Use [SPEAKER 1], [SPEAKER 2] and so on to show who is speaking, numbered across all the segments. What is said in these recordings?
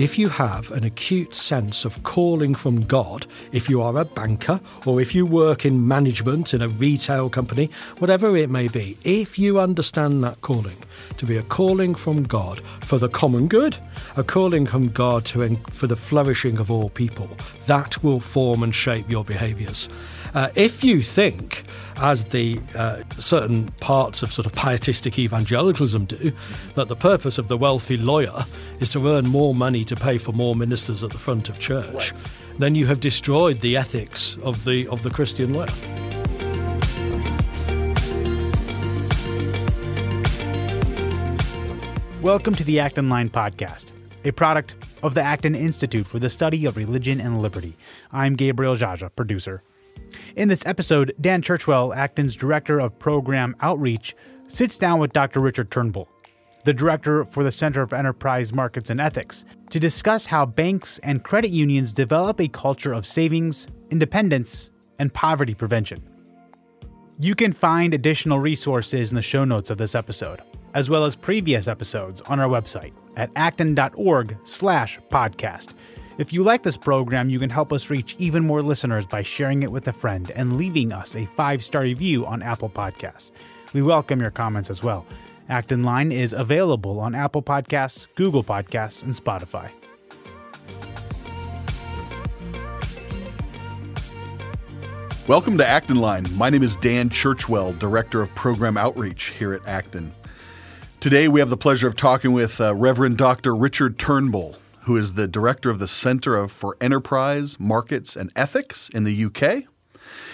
[SPEAKER 1] if you have an acute sense of calling from God, if you are a banker or if you work in management in a retail company, whatever it may be, if you understand that calling to be a calling from God for the common good, a calling from God to for the flourishing of all people, that will form and shape your behaviors. Uh, if you think, as the uh, certain parts of sort of pietistic evangelicalism do, that the purpose of the wealthy lawyer is to earn more money to pay for more ministers at the front of church, right. then you have destroyed the ethics of the of the Christian lawyer.
[SPEAKER 2] Welcome to the Acton Line podcast, a product of the Acton Institute for the Study of Religion and Liberty. I'm Gabriel Jaja, producer. In this episode, Dan Churchwell, Acton's Director of Program Outreach, sits down with Dr. Richard Turnbull, the Director for the Center of Enterprise Markets and Ethics, to discuss how banks and credit unions develop a culture of savings, independence, and poverty prevention. You can find additional resources in the show notes of this episode, as well as previous episodes on our website at acton.org slash podcast. If you like this program, you can help us reach even more listeners by sharing it with a friend and leaving us a five star review on Apple Podcasts. We welcome your comments as well. Acton Line is available on Apple Podcasts, Google Podcasts, and Spotify.
[SPEAKER 3] Welcome to Acton Line. My name is Dan Churchwell, Director of Program Outreach here at Acton. Today we have the pleasure of talking with uh, Reverend Dr. Richard Turnbull who is the director of the Center for Enterprise, Markets, and Ethics in the UK.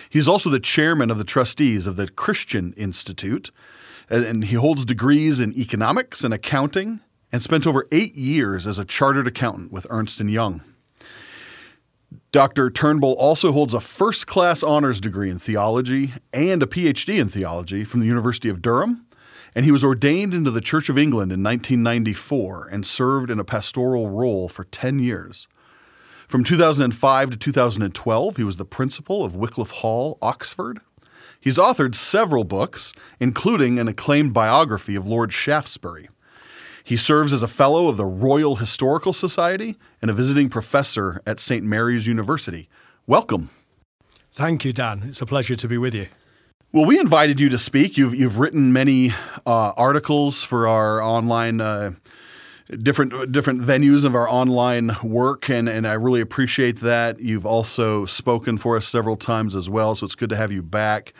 [SPEAKER 3] He's also the chairman of the trustees of the Christian Institute, and he holds degrees in economics and accounting and spent over eight years as a chartered accountant with Ernst & Young. Dr. Turnbull also holds a first class honors degree in theology and a PhD in theology from the University of Durham and he was ordained into the Church of England in 1994 and served in a pastoral role for 10 years. From 2005 to 2012, he was the principal of Wycliffe Hall, Oxford. He's authored several books, including an acclaimed biography of Lord Shaftesbury. He serves as a fellow of the Royal Historical Society and a visiting professor at St. Mary's University. Welcome.
[SPEAKER 1] Thank you, Dan. It's a pleasure to be with you.
[SPEAKER 3] Well, we invited you to speak. You've you've written many uh, articles for our online uh, different different venues of our online work, and and I really appreciate that. You've also spoken for us several times as well, so it's good to have you back.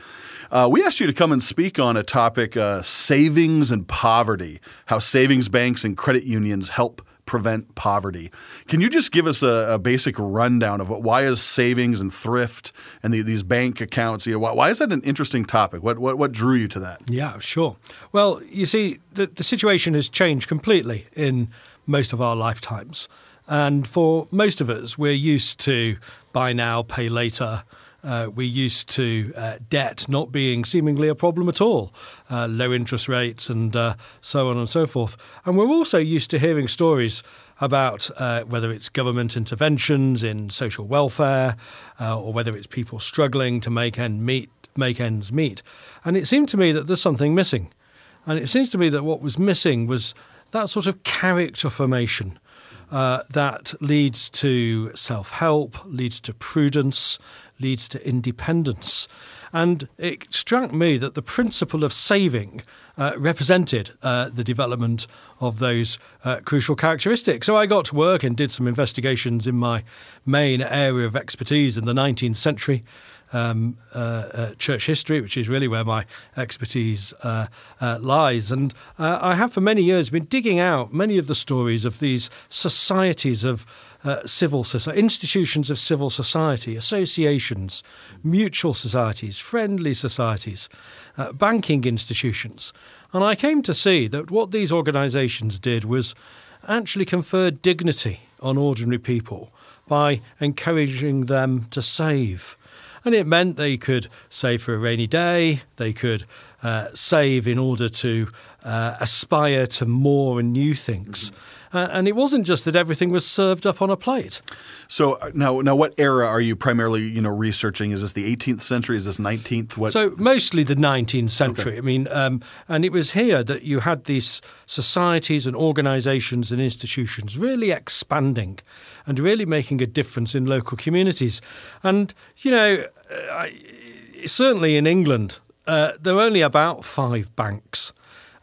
[SPEAKER 3] Uh, we asked you to come and speak on a topic: uh, savings and poverty. How savings banks and credit unions help prevent poverty. Can you just give us a, a basic rundown of what, why is savings and thrift and the, these bank accounts? You know, why, why, is that an interesting topic? What, what, what drew you to that?
[SPEAKER 1] Yeah, sure. Well, you see, the, the situation has changed completely in most of our lifetimes. And for most of us, we're used to buy now, pay later uh, we're used to uh, debt not being seemingly a problem at all, uh, low interest rates and uh, so on and so forth. And we're also used to hearing stories about uh, whether it's government interventions in social welfare uh, or whether it's people struggling to make, end meet, make ends meet. And it seemed to me that there's something missing. And it seems to me that what was missing was that sort of character formation. Uh, that leads to self help, leads to prudence, leads to independence. And it struck me that the principle of saving uh, represented uh, the development of those uh, crucial characteristics. So I got to work and did some investigations in my main area of expertise in the 19th century. Um, uh, church history, which is really where my expertise uh, uh, lies. And I have for many years been digging out many of the stories of these societies of uh, civil society, institutions of civil society, associations, mutual societies, friendly societies, uh, banking institutions. And I came to see that what these organisations did was actually confer dignity on ordinary people by encouraging them to save. And it meant they could save for a rainy day, they could uh, save in order to uh, aspire to more and new things. Mm-hmm. Uh, and it wasn't just that everything was served up on a plate.
[SPEAKER 3] So uh, now, now, what era are you primarily, you know, researching? Is this the 18th century? Is this 19th? What?
[SPEAKER 1] So mostly the 19th century. Okay. I mean, um, and it was here that you had these societies and organisations and institutions really expanding, and really making a difference in local communities. And you know, uh, I, certainly in England, uh, there are only about five banks.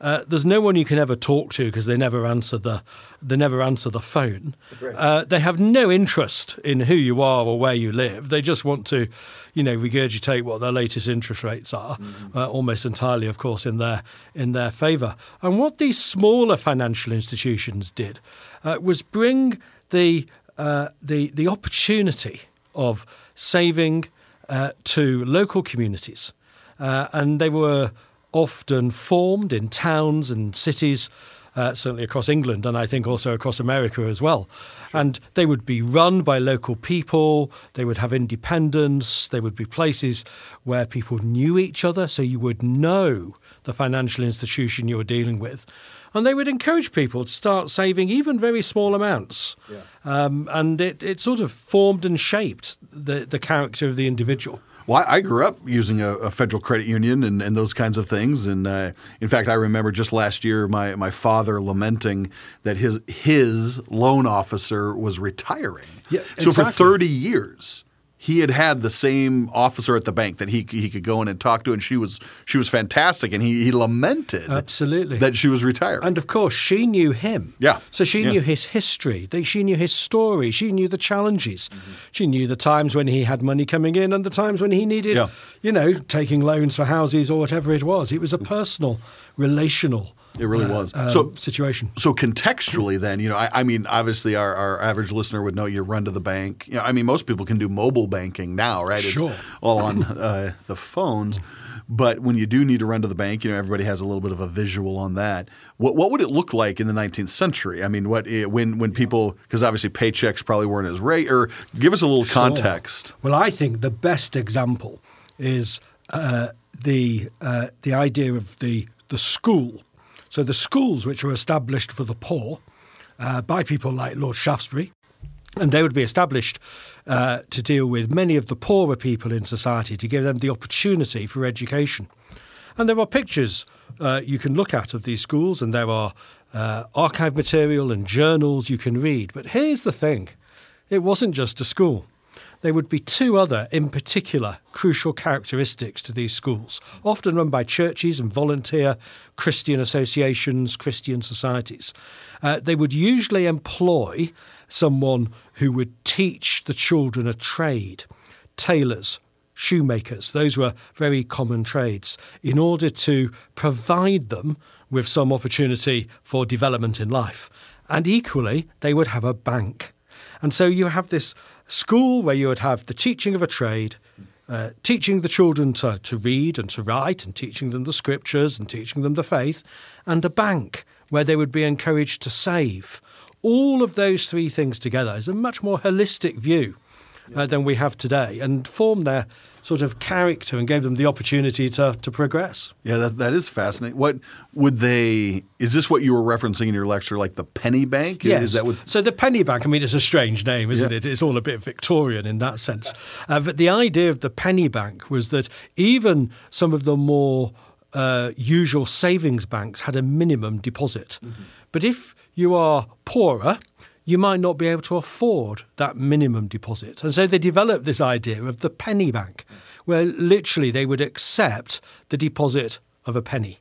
[SPEAKER 1] Uh, there's no one you can ever talk to because they never answer the they never answer the phone. Uh, they have no interest in who you are or where you live. They just want to, you know, regurgitate what their latest interest rates are, mm-hmm. uh, almost entirely, of course, in their in their favour. And what these smaller financial institutions did uh, was bring the uh, the the opportunity of saving to local communities, and they were often formed in towns and cities. Uh, certainly across England and I think also across America as well. Sure. And they would be run by local people, they would have independence, they would be places where people knew each other, so you would know the financial institution you were dealing with. And they would encourage people to start saving even very small amounts. Yeah. Um, and it, it sort of formed and shaped the, the character of the individual.
[SPEAKER 3] Well, I, grew up using a, a, federal credit union and, and, those kinds of things. And uh, in fact, I remember just last year my, my father lamenting that his his loan officer was retiring.
[SPEAKER 1] Yeah,
[SPEAKER 3] so exactly. for 30 years, he had had the same officer at the bank that he he could go in and talk to, and she was she was fantastic, and he, he lamented
[SPEAKER 1] absolutely
[SPEAKER 3] that she was retired.
[SPEAKER 1] And of course, she knew him.
[SPEAKER 3] Yeah.
[SPEAKER 1] So she
[SPEAKER 3] yeah.
[SPEAKER 1] knew his history. She knew his story. She knew the challenges. Mm-hmm. She knew the times when he had money coming in and the times when he needed, yeah. you know, taking loans for houses or whatever it was. It was a personal, relational
[SPEAKER 3] it really uh, was.
[SPEAKER 1] Um, so situation.
[SPEAKER 3] So contextually, then you know, I, I, mean, obviously, our, our average listener would know you run to the bank. You know, I mean, most people can do mobile banking now, right?
[SPEAKER 1] Sure.
[SPEAKER 3] It's all on uh, the phones. But when you do need to run to the bank, you know, everybody has a little bit of a visual on that. What what would it look like in the 19th century? I mean, what eh, when when people because obviously paychecks probably weren't as rate or give us a little context.
[SPEAKER 1] Well, I think the best example is uh, the uh, the idea of the the school so the schools which were established for the poor uh, by people like Lord Shaftesbury, and they would be established uh, to deal with many of the poorer people in society, to give them the opportunity for education. And there are pictures uh, you can look at of these schools, and there are uh, archive material and journals you can read. But here's the thing it wasn't just a school there would be two other, in particular, crucial characteristics to these schools, often run by churches and volunteer Christian associations, Christian societies. Uh, they would usually employ someone who would teach the children a trade tailors, shoemakers, those were very common trades, in order to provide them with some opportunity for development in life. And equally, they would have a bank. And so you have this school where you would have the teaching of a trade, uh, teaching the children to, to read and to write, and teaching them the scriptures and teaching them the faith, and a bank where they would be encouraged to save. All of those three things together is a much more holistic view uh, than we have today and form their sort of character and gave them the opportunity to, to progress.
[SPEAKER 3] Yeah, that, that is fascinating. What would they, is this what you were referencing in your lecture, like the penny bank?
[SPEAKER 1] Yes.
[SPEAKER 3] Is that
[SPEAKER 1] what, so the penny bank, I mean, it's a strange name, isn't yeah. it? It's all a bit Victorian in that sense. Uh, but the idea of the penny bank was that even some of the more uh, usual savings banks had a minimum deposit. Mm-hmm. But if you are poorer, you might not be able to afford that minimum deposit. And so they developed this idea of the penny bank, where literally they would accept the deposit of a penny.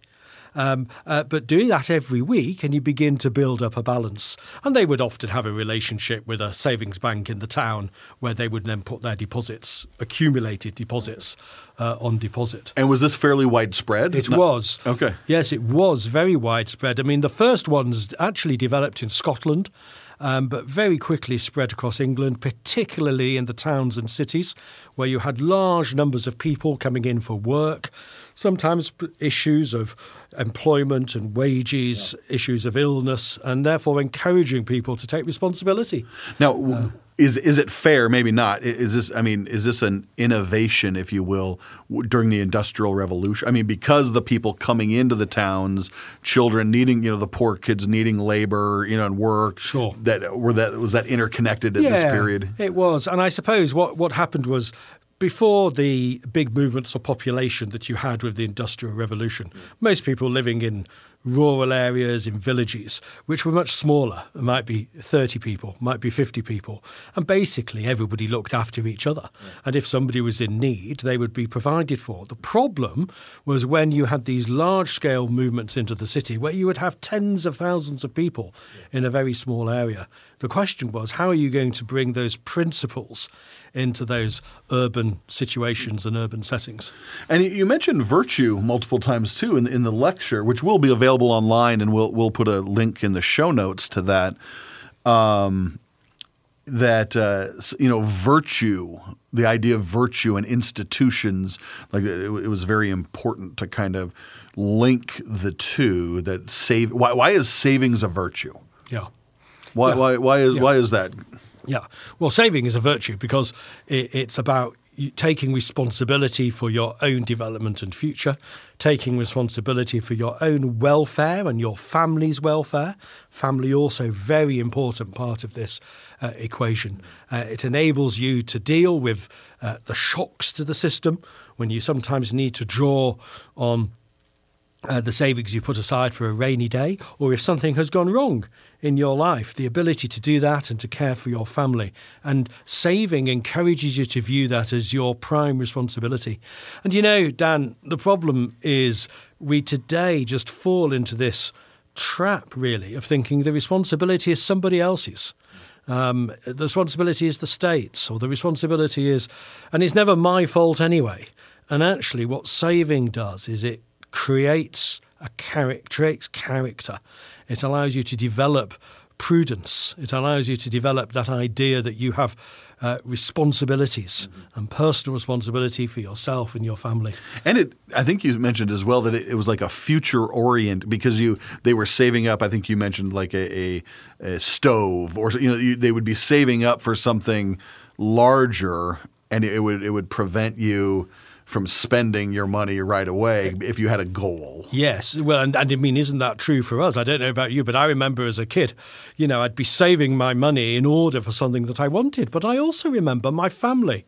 [SPEAKER 1] Um, uh, but doing that every week, and you begin to build up a balance. And they would often have a relationship with a savings bank in the town where they would then put their deposits, accumulated deposits, uh, on deposit.
[SPEAKER 3] And was this fairly widespread?
[SPEAKER 1] It Not- was.
[SPEAKER 3] Okay.
[SPEAKER 1] Yes, it was very widespread. I mean, the first ones actually developed in Scotland um, but very quickly spread across England, particularly in the towns and cities where you had large numbers of people coming in for work, sometimes issues of employment and wages, yeah. issues of illness, and therefore encouraging people to take responsibility.
[SPEAKER 3] Now, uh, is is it fair? Maybe not. Is this? I mean, is this an innovation, if you will, during the Industrial Revolution? I mean, because the people coming into the towns, children needing, you know, the poor kids needing labor, you know, and work.
[SPEAKER 1] Sure.
[SPEAKER 3] That were that was that interconnected at this period.
[SPEAKER 1] It was. And I suppose what, what happened was before the big movements of population that you had with the Industrial Revolution, mm. most people living in rural areas, in villages, which were much smaller. It might be 30 people, might be 50 people. And basically, everybody looked after each other. And if somebody was in need, they would be provided for. The problem was when you had these large scale movements into the city where you would have tens of thousands of people in a very small area. The question was, how are you going to bring those principles into those urban situations and urban settings?
[SPEAKER 3] And you- mentioned virtue multiple times too in, in the lecture, which will be available online, and we'll we'll put a link in the show notes to that. Um, that uh, you know, virtue, the idea of virtue and institutions, like it, it was very important to kind of link the two. That save why why is savings a virtue?
[SPEAKER 1] Yeah.
[SPEAKER 3] Why
[SPEAKER 1] Yeah.
[SPEAKER 3] why why is
[SPEAKER 1] Yeah.
[SPEAKER 3] why is that?
[SPEAKER 1] Yeah. Well, saving is a virtue because it, it's about taking responsibility for your own development and future, taking responsibility for your own welfare and your family's welfare. Family also very important part of this uh, equation. Uh, it enables you to deal with uh, the shocks to the system when you sometimes need to draw on uh, the savings you put aside for a rainy day, or if something has gone wrong in your life, the ability to do that and to care for your family. And saving encourages you to view that as your prime responsibility. And you know, Dan, the problem is we today just fall into this trap, really, of thinking the responsibility is somebody else's. Um, the responsibility is the state's, or the responsibility is, and it's never my fault anyway. And actually, what saving does is it creates a character, creates character. It allows you to develop prudence. It allows you to develop that idea that you have uh, responsibilities and personal responsibility for yourself and your family.
[SPEAKER 3] And it, I think you mentioned as well that it, it was like a future orient because you they were saving up. I think you mentioned like a, a, a stove or you know you, they would be saving up for something larger, and it would it would prevent you from spending your money right away if you had a goal.
[SPEAKER 1] Yes, well, and, and I mean, isn't that true for us? I don't know about you, but I remember as a kid, you know, I'd be saving my money in order for something that I wanted. But I also remember my family,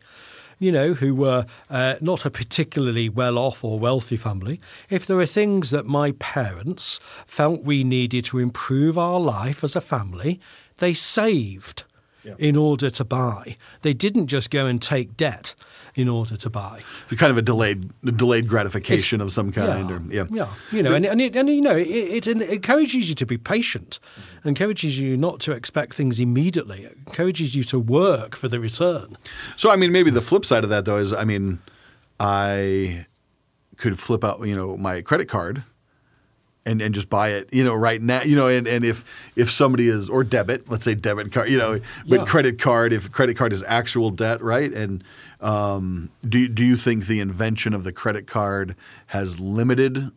[SPEAKER 1] you know, who were uh, not a particularly well off or wealthy family. If there were things that my parents felt we needed to improve our life as a family, they saved in order to buy. They didn't just go and take debt in order to buy.
[SPEAKER 3] It's Kind of a delayed delayed gratification of some kind. or, yeah.
[SPEAKER 1] yeah, you know, and and, it, and you know, it, it encourages you to be patient, encourages you not to expect things immediately, it encourages you to work for the return.
[SPEAKER 3] So I mean, maybe the flip side of that though is, I mean, I could flip out, you know, my credit card and, and just buy it, you know, right now, you know, and, and if if somebody is or debit, let's say debit card, you know, but
[SPEAKER 1] Yeah.
[SPEAKER 3] credit card, if credit card is actual debt, right? And um, do do you think the invention of the credit card has limited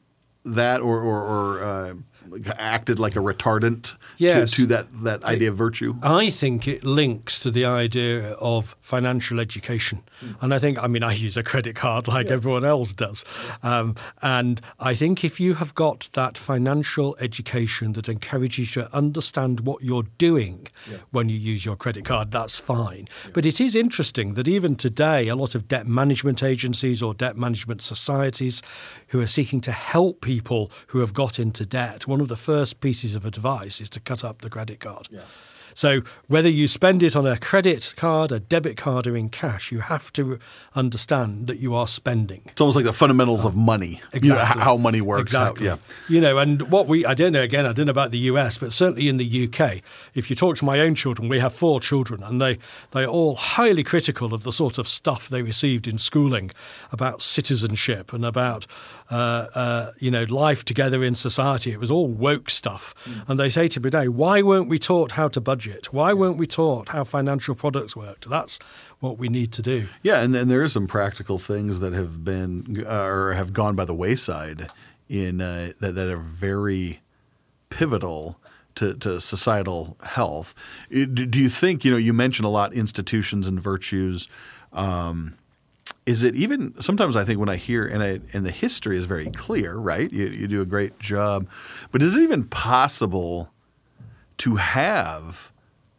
[SPEAKER 3] that or or, or uh, acted like a retardant
[SPEAKER 1] Yes.
[SPEAKER 3] to, to that that idea of virtue?
[SPEAKER 1] I think it links to the idea of financial education. And I think, I mean, I use a credit card like everyone else does. Um, and I think if you have got that financial education that encourages you to understand what you're doing when you use your credit card, that's fine. But it is interesting that even today, a lot of debt management agencies or debt management societies who are seeking to help people who have got into debt, one of the first pieces of advice is to cut up the credit card. So whether you spend it on a credit card, a debit card, or in cash, you have to understand that you are spending.
[SPEAKER 3] It's almost like the fundamentals of money, you know,
[SPEAKER 1] Exactly.
[SPEAKER 3] how money works.
[SPEAKER 1] Exactly.
[SPEAKER 3] yeah.
[SPEAKER 1] You know, and what we, I don't know, again, I don't know about the US, but certainly in the UK, if you talk to my own children, we have four children, and they, they're all highly critical of the sort of stuff they received in schooling about citizenship and about, uh, uh, you know, life together in society. It was all woke stuff. And they say to me today, why weren't we taught how to budget? Why weren't we taught how financial products worked? That's what we need to do.
[SPEAKER 3] Yeah, and then there are some practical things that have been uh, or have gone by the wayside in uh, that that are very pivotal to, to societal health. Do, do you think you know? You mentioned a lot institutions and virtues. Um, is it even sometimes I think when I hear and I, and the history is very clear, right? You, you do a great job, but is it even possible to have?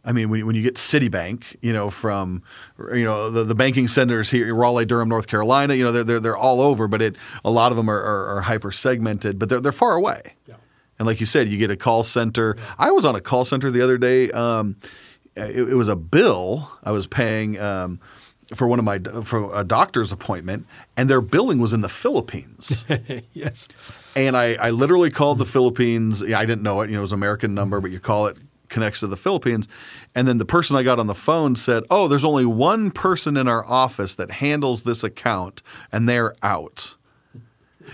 [SPEAKER 3] I mean, when, when you get Citibank, you know, from you know the, the banking centers here, Raleigh, Durham, North Carolina, you know, they're they're, they're all over, but it a lot of them are, are, are hyper segmented, but they're they're far away. Yeah. And like you said, you get a call center. Yeah. I was on a call center the other day. Um, it, it, was a bill I was paying. Um, for one of my for a doctor's appointment, and their billing was in the Philippines.
[SPEAKER 1] yes.
[SPEAKER 3] And I, I literally called the Philippines. Yeah, I didn't know it. You know, it was an American number, but you call it connects to the Philippines. And then the person I got on the phone said, "Oh, there's only one person in our office that handles this account, and they're out."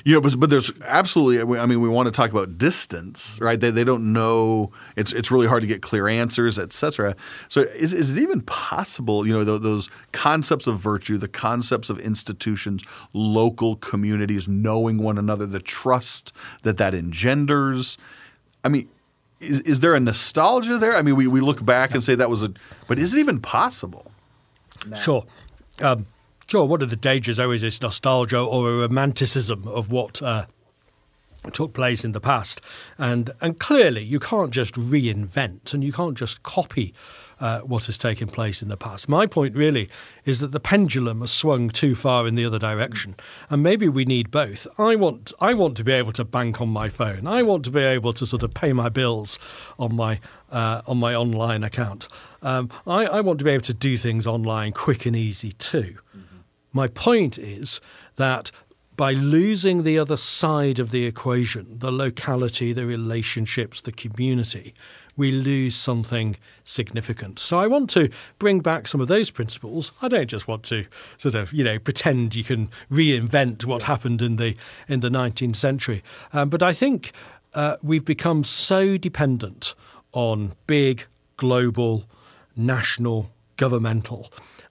[SPEAKER 3] Know, but, but there's absolutely. I mean, we want to talk about distance, right? They, they don't know. It's it's really hard to get clear answers, etc. So is is it even possible? You know, those, those concepts of virtue, the concepts of institutions, local communities, knowing one another, the trust that that engenders. I mean, is, is there a nostalgia there? I mean, we, we look back and say that was a, but is it even possible?
[SPEAKER 1] Sure. Um, Sure, one of the dangers always is nostalgia or a romanticism of what uh, took place in the past. And, and clearly, you can't just reinvent and you can't just copy uh, what has taken place in the past. My point really is that the pendulum has swung too far in the other direction, and maybe we need both. I want I want to be able to bank on my phone. I want to be able to sort of pay my bills on my uh, on my online account. Um, I, I, want to be able to do things online quick and easy too. My point is that by losing the other side of the equation, the locality, the relationships, the community, we lose something significant. So I want to bring back some of those principles. I don't just want to sort of, you know, pretend you can reinvent what happened in the in the 19th century. Um, but I think uh, we've become so dependent on big, global, national, governmental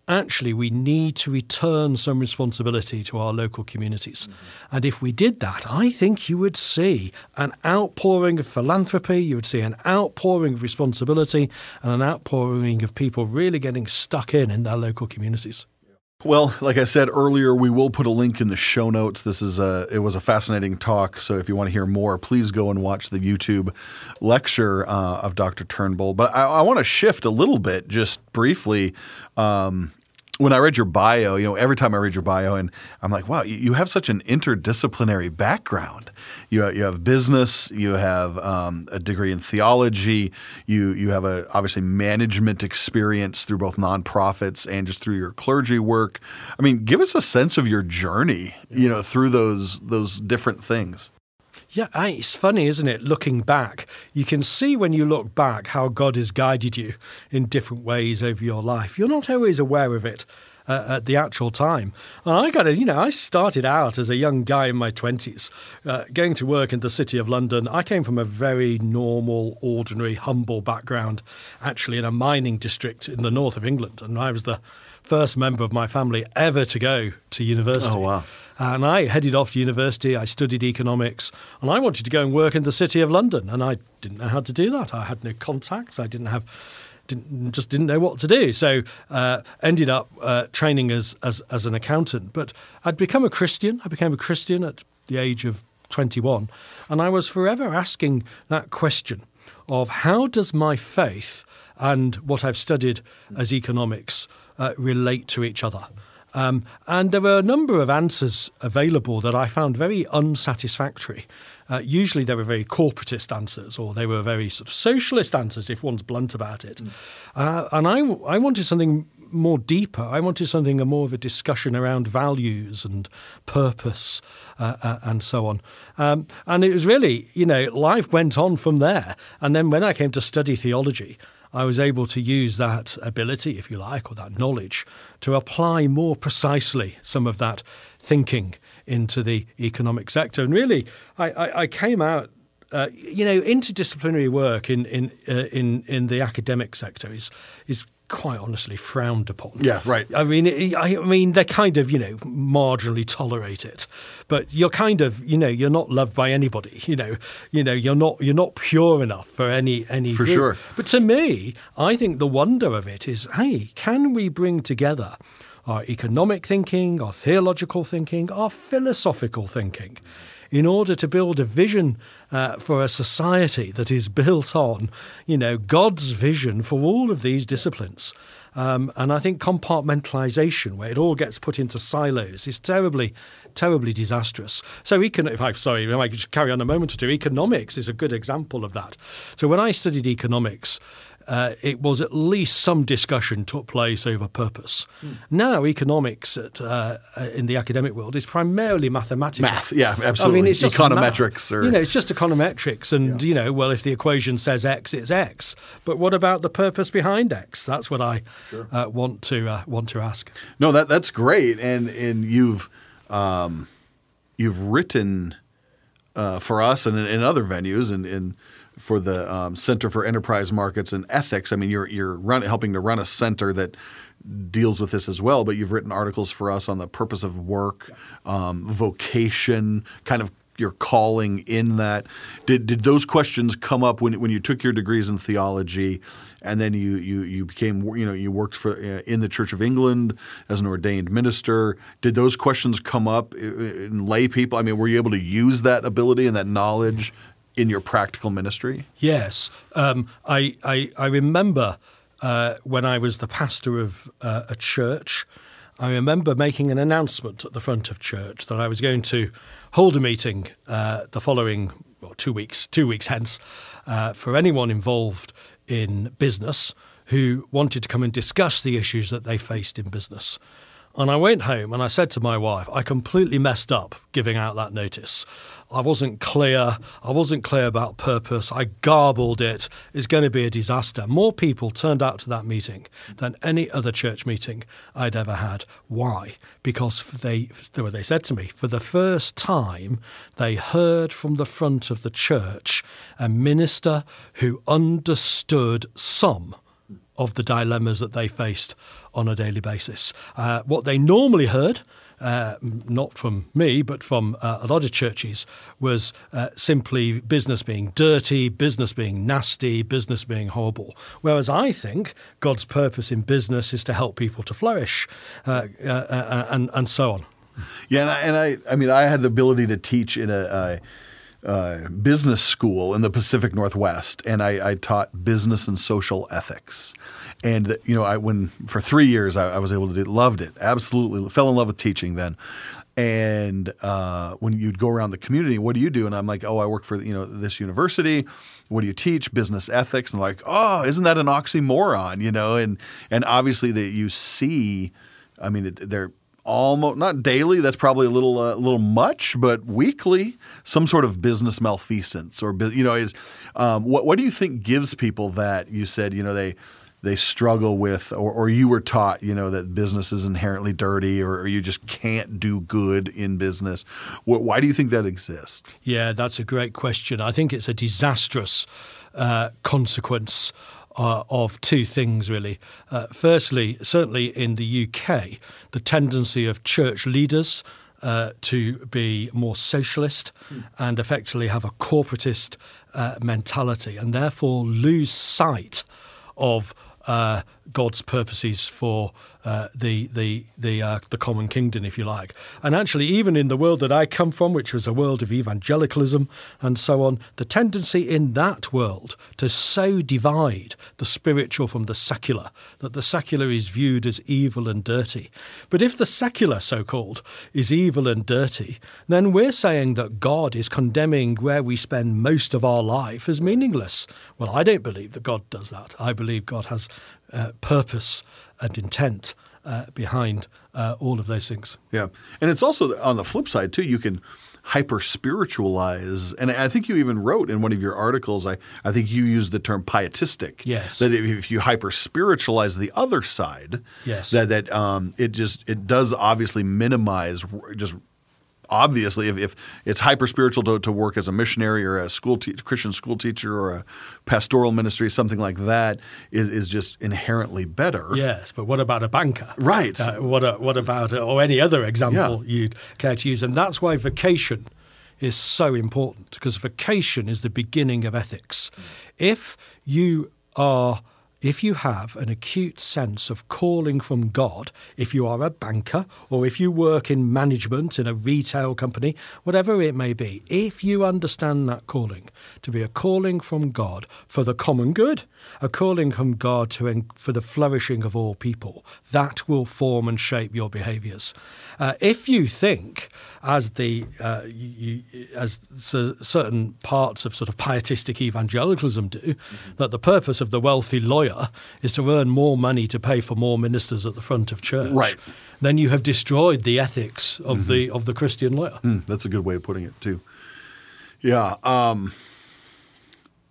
[SPEAKER 1] actually we need to return some responsibility to our local communities. Mm-hmm. And if we did that, I think you would see an outpouring of philanthropy, you would see an outpouring of responsibility, and an outpouring of people really getting stuck in in their local communities.
[SPEAKER 3] Well, like I said earlier, we will put a link in the show notes. This is a it was a fascinating talk. So if you want to hear more, please go and watch the YouTube lecture uh, of Dr. Turnbull. But I, I want to shift a little bit, just briefly. Um, when I read your bio, you know, every time I read your bio, and I'm like, wow, you have such an interdisciplinary background. You you have business, you have um, a degree in theology, you you have a obviously management experience through both nonprofits and just through your clergy work. I mean, give us a sense of your journey, you know, through those those different things.
[SPEAKER 1] Yeah, it's funny, isn't it? Looking back, you can see when you look back how God has guided you in different ways over your life. You're not always aware of it uh, at the actual time. And I got to, you know, I started out as a young guy in my 20s, uh, going to work in the city of London. I came from a very normal, ordinary, humble background, actually in a mining district in the north of England. And I was the first member of my family ever to go to university.
[SPEAKER 3] Oh, wow.
[SPEAKER 1] And I headed off to university. I studied economics, and I wanted to go and work in the city of London. And I didn't know how to do that. I had no contacts. I didn't have, didn't, just didn't know what to do. So uh, ended up uh, training as, as as an accountant. But I'd become a Christian. I became a Christian at the age of 21, and I was forever asking that question of how does my faith and what I've studied as economics uh, relate to each other. Um, and there were a number of answers available that I found very unsatisfactory. Uh, usually they were very corporatist answers or they were very sort of socialist answers, if one's blunt about it. Mm. Uh, and I, I wanted something more deeper. I wanted something a more of a discussion around values and purpose uh, uh and so on. Um, and it was really, you know, life went on from there. And then when I came to study theology, I was able to use that ability, if you like, or that knowledge to apply more precisely some of that thinking into the economic sector. And really, I, I, I came out. Uh, you know, interdisciplinary work in in uh, in in the academic sector is is quite honestly frowned upon.
[SPEAKER 3] Yeah, right.
[SPEAKER 1] I mean, I mean, they kind of, you know, marginally tolerate it, but you're kind of, you know, you're not loved by anybody. You know, you know, you're not, you're not pure enough for any any.
[SPEAKER 3] For
[SPEAKER 1] group.
[SPEAKER 3] sure.
[SPEAKER 1] But to me, I think the wonder of it is, hey, can we bring together our economic thinking, our theological thinking, our philosophical thinking? In order to build a vision uh, for a society that is built on, you know, God's vision for all of these disciplines. Um, and I think compartmentalization, where it all gets put into silos, is terribly, terribly disastrous. So, econ- if I sorry, if I could just carry on a moment or two, economics is a good example of that. So, when I studied economics, uh, it was at least some discussion took place over purpose.
[SPEAKER 3] Hmm.
[SPEAKER 1] Now, economics at, uh, in the academic world is primarily mathematical.
[SPEAKER 3] Math, yeah, absolutely.
[SPEAKER 1] I mean, it's just
[SPEAKER 3] econometrics, or
[SPEAKER 1] you know, it's just econometrics, and you know, well, if the equation says x, it's x. But what about the purpose behind x? That's what I uh, want to uh, want to ask.
[SPEAKER 3] no, that that's great, and and you've um, you've written uh, for us and in, in other venues, and, and for the um, Center for Enterprise Markets and Ethics. I mean, you're you're run, helping to run a center that deals with this as well. But you've written articles for us on the purpose of work, um, vocation, kind of your calling in that. Did did those questions come up when when you took your degrees in theology, and then you you you became you know you worked for uh, in the Church of England as an ordained minister? Did those questions come up in lay people? I mean, were you able to use that ability and that knowledge in your practical ministry?
[SPEAKER 1] Yes, um, I, I I remember uh, when I was the pastor of uh, a church. I remember making an announcement at the front of church that I was going to hold a meeting uh, the following well, two weeks, two weeks hence, uh, for anyone involved in business who wanted to come and discuss the issues that they faced in business. And I went home and I said to my wife, I completely messed up giving out that notice. I wasn't clear. I wasn't clear about purpose. I garbled it. It's going to be a disaster. More people turned out to that meeting than any other church meeting I'd ever had. Why? Because they, they said to me, for the first time, they heard from the front of the church a minister who understood some of the dilemmas that they faced on a daily basis. Uh, what they normally heard, uh, not from me, but from uh, a lot of churches, was uh, simply business being dirty, business being nasty, business being horrible. Whereas I think God's purpose in business is to help people to flourish, uh, uh, and and so on.
[SPEAKER 3] Yeah, and I, and I, I mean, I had the ability to teach in a, a business school in the Pacific Northwest, and I, I, taught business and social ethics. And you know, I when for three years I, I was able to do, loved it, absolutely fell in love with teaching then. And uh, when you'd go around the community, what do you do? And I'm like, oh, I work for you know this university. What do you teach? Business ethics. And like, oh, isn't that an oxymoron? You know, and and obviously that you see, I mean, it, they're almost not daily. That's probably a little uh, a little much, but weekly, some sort of business malfeasance or you know is um, what what do you think gives people that you said you know they they struggle with or, or you were taught you know that business is inherently dirty or, or you just can't do good in business what, why do you think that exists
[SPEAKER 1] yeah that's a great question i think it's a disastrous uh, consequence uh, of two things, really. Uh, firstly, certainly in the UK, the tendency of church leaders uh, to be more socialist mm. and effectively have a corporatist uh, mentality and therefore lose sight of uh, God's purposes for uh, the the the uh, the common kingdom, if you like. And actually, even in the world that I come from, which was a world of evangelicalism and so on, the tendency in that world to so divide the spiritual from the secular that the secular is viewed as evil and dirty. But if the secular, so called, is evil and dirty, then we're saying that God is condemning where we spend most of our life as meaningless. Well, I don't believe that God does that. I believe God has uh, purpose and intent uh, behind uh, all of those things.
[SPEAKER 3] Yeah, and it's also on the flip side too. You can hyper spiritualize, and I think you even wrote in one of your articles. I, I think you used the term pietistic.
[SPEAKER 1] Yes.
[SPEAKER 3] That if you hyper spiritualize the other side,
[SPEAKER 1] yes.
[SPEAKER 3] That that um, it just it does obviously minimize just obviously, if, if it's hyper spiritual to, to work as a missionary or a school te- Christian school teacher or a pastoral ministry, something like that is, is just inherently better.
[SPEAKER 1] Yes, but what about a banker?
[SPEAKER 3] Right.
[SPEAKER 1] Uh, what, a, what about, or any other example
[SPEAKER 3] Yeah.
[SPEAKER 1] you'd care to use? And that's why vocation is so important because vocation is the beginning of ethics. If you are if you have an acute sense of calling from God, if you are a banker or if you work in management in a retail company, whatever it may be, if you understand that calling to be a calling from God for the common good, a calling from God to for the flourishing of all people, that will form and shape your behaviours. Uh, if you think, as the uh, you, as cer- certain parts of sort of pietistic evangelicalism do, that the purpose of the wealthy lawyer is to earn more money to pay for more ministers at the front of church,
[SPEAKER 3] Right.
[SPEAKER 1] then you have destroyed the ethics of the of the Christian lawyer.
[SPEAKER 3] Mm, that's a good way of putting it too. Yeah. Um,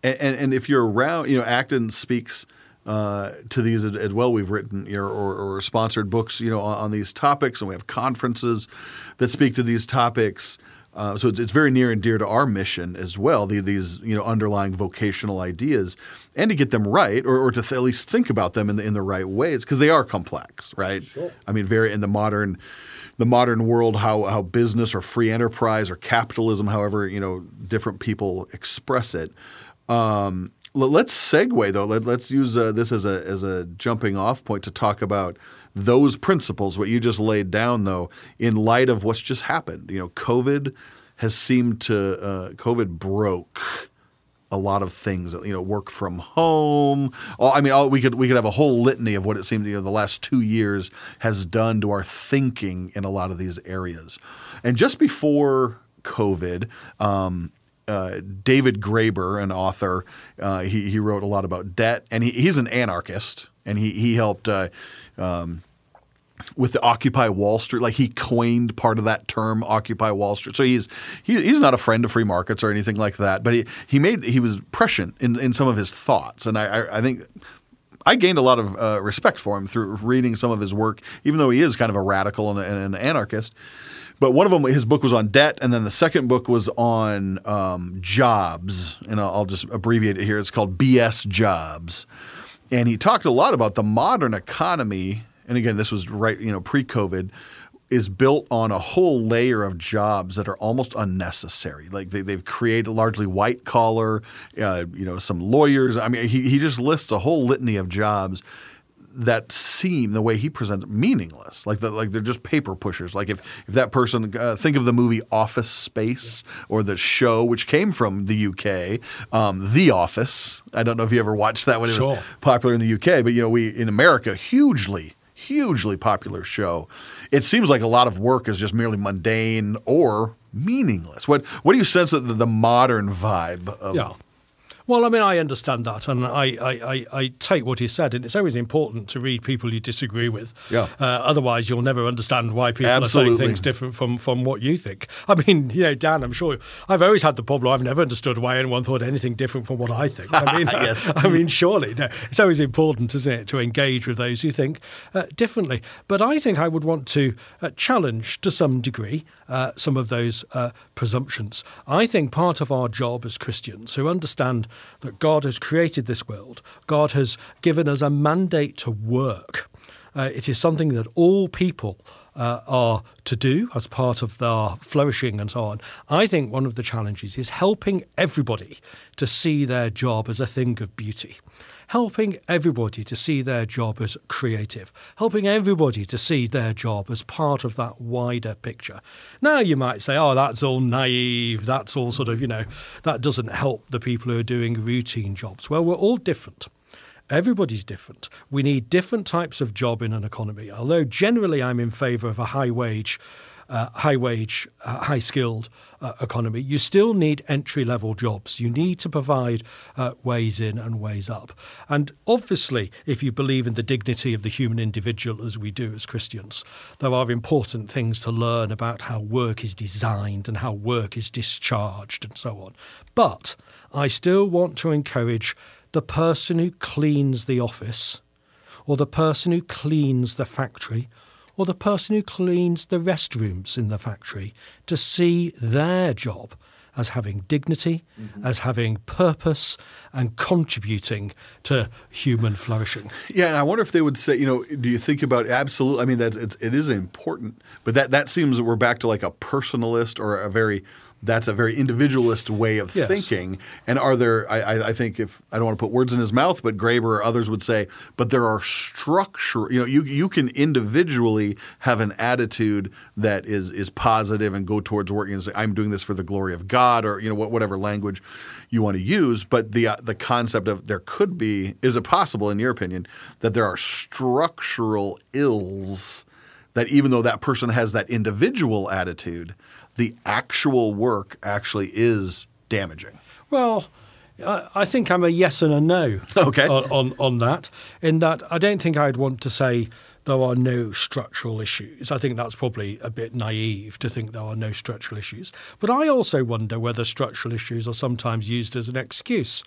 [SPEAKER 3] and, and if you're around, you know, Acton speaks uh, to these as, as well. We've written you know, or, or sponsored books, you know, on, on these topics, and we have conferences that speak to these topics. Uh, so it's, it's very near and dear to our mission as well. The, these you know underlying vocational ideas, and to get them right, or, or to th- at least think about them in the in the right ways, because they are complex, right? Sure. I mean, very in the modern the modern world, how how business or free enterprise or capitalism, however you know different people express it. Um, l- let's segue though. Let, let's use uh, this as a as a jumping off point to talk about those principles. What you just laid down, though, in light of what's just happened. You know, COVID has seemed to uh, COVID broke a lot of things. You know, work from home. All, I mean, all, we could we could have a whole litany of what it seemed you know the last two years has done to our thinking in a lot of these areas. And just before COVID. Um, uh, David Graeber, an author, uh, he, he wrote a lot about debt, and he, he's an anarchist, and he he helped uh, um, with the Occupy Wall Street. Like he coined part of that term, Occupy Wall Street. So he's he, he's not a friend of free markets or anything like that. But he he made he was prescient in, in some of his thoughts, and I I, I think. I gained a lot of uh, respect for him through reading some of his work, even though he is kind of a radical and, and an anarchist. But one of them, his book was on debt, and then the second book was on um, jobs, and I'll, I'll just abbreviate it here. It's called BS Jobs, and he talked a lot about the modern economy. And again, this was right, you know, pre-COVID, is built on a whole layer of jobs that are almost unnecessary. Like they, they've created largely white collar, uh, you know, some lawyers. I mean, he, he just lists a whole litany of jobs that seem the way he presents meaningless like the, like they're just paper pushers like if if that person uh, think of the movie office space or the show which came from the uk um, the office i don't know if you ever watched that when it
[SPEAKER 1] Sure.
[SPEAKER 3] was popular in the uk but you know we in america hugely hugely popular show it seems like a lot of work is just merely mundane or meaningless what what do you sense that the, the modern vibe of
[SPEAKER 1] Yeah. Well, I mean, I understand that, and I, I, I, I take what he said, and it's always important to read people you disagree with.
[SPEAKER 3] Yeah.
[SPEAKER 1] Uh, otherwise, you'll never understand why people are saying things different from, from what you think. I mean, you know, Dan, I'm sure I've always had the problem. I've never understood why anyone thought anything different from what I think. I mean,
[SPEAKER 3] Yes.
[SPEAKER 1] I mean, surely no, it's always important, isn't it, to engage with those who think uh, differently. But I think I would want to uh, challenge to some degree uh, some of those uh, presumptions. I think part of our job as Christians who understand that God has created this world, God has given us a mandate to work. Uh, it is something that all people uh, are to do as part of their flourishing and so on. I think one of the challenges is helping everybody to see their job as a thing of beauty. Helping everybody to see their job as creative, helping everybody to see their job as part of that wider picture. Now, you might say, oh, that's all naive, that's all sort of, you know, that doesn't help the people who are doing routine jobs. Well, we're all different. Everybody's different. We need different types of job in an economy. Although generally I'm in favour of a high wage, uh, high wage, uh, high skilled uh, economy, you still need entry level jobs. You need to provide uh, ways in and ways up. And obviously, if you believe in the dignity of the human individual as we do as Christians, there are important things to learn about how work is designed and how work is discharged and so on. But I still want to encourage the person who cleans the office or the person who cleans the factory or the person who cleans the restrooms in the factory to see their job as having dignity, mm-hmm. as having purpose, and contributing to human flourishing.
[SPEAKER 3] Yeah, and I wonder if they would say, you know, do you think about absolutely? I mean, that it is important, but that that seems that we're back to like a personalist or a very that's a very individualist way of yes. thinking. And are there? I, I, think if I don't want to put words in his mouth, but Graeber or others would say, but there are structure. You know, you you can individually have an attitude that is is positive and go towards working and say, I'm doing this for the glory of God, or you know, whatever language you want to use. But the uh, the concept of there could be is it possible, in your opinion, that there are structural ills that even though that person has that individual attitude the actual work actually is damaging?
[SPEAKER 1] Well, I think I'm a yes and a no
[SPEAKER 3] okay.
[SPEAKER 1] on, on, on that. In that, I don't think I'd want to say there are no structural issues. I think that's probably a bit naive to think there are no structural issues. But I also wonder whether structural issues are sometimes used as an excuse.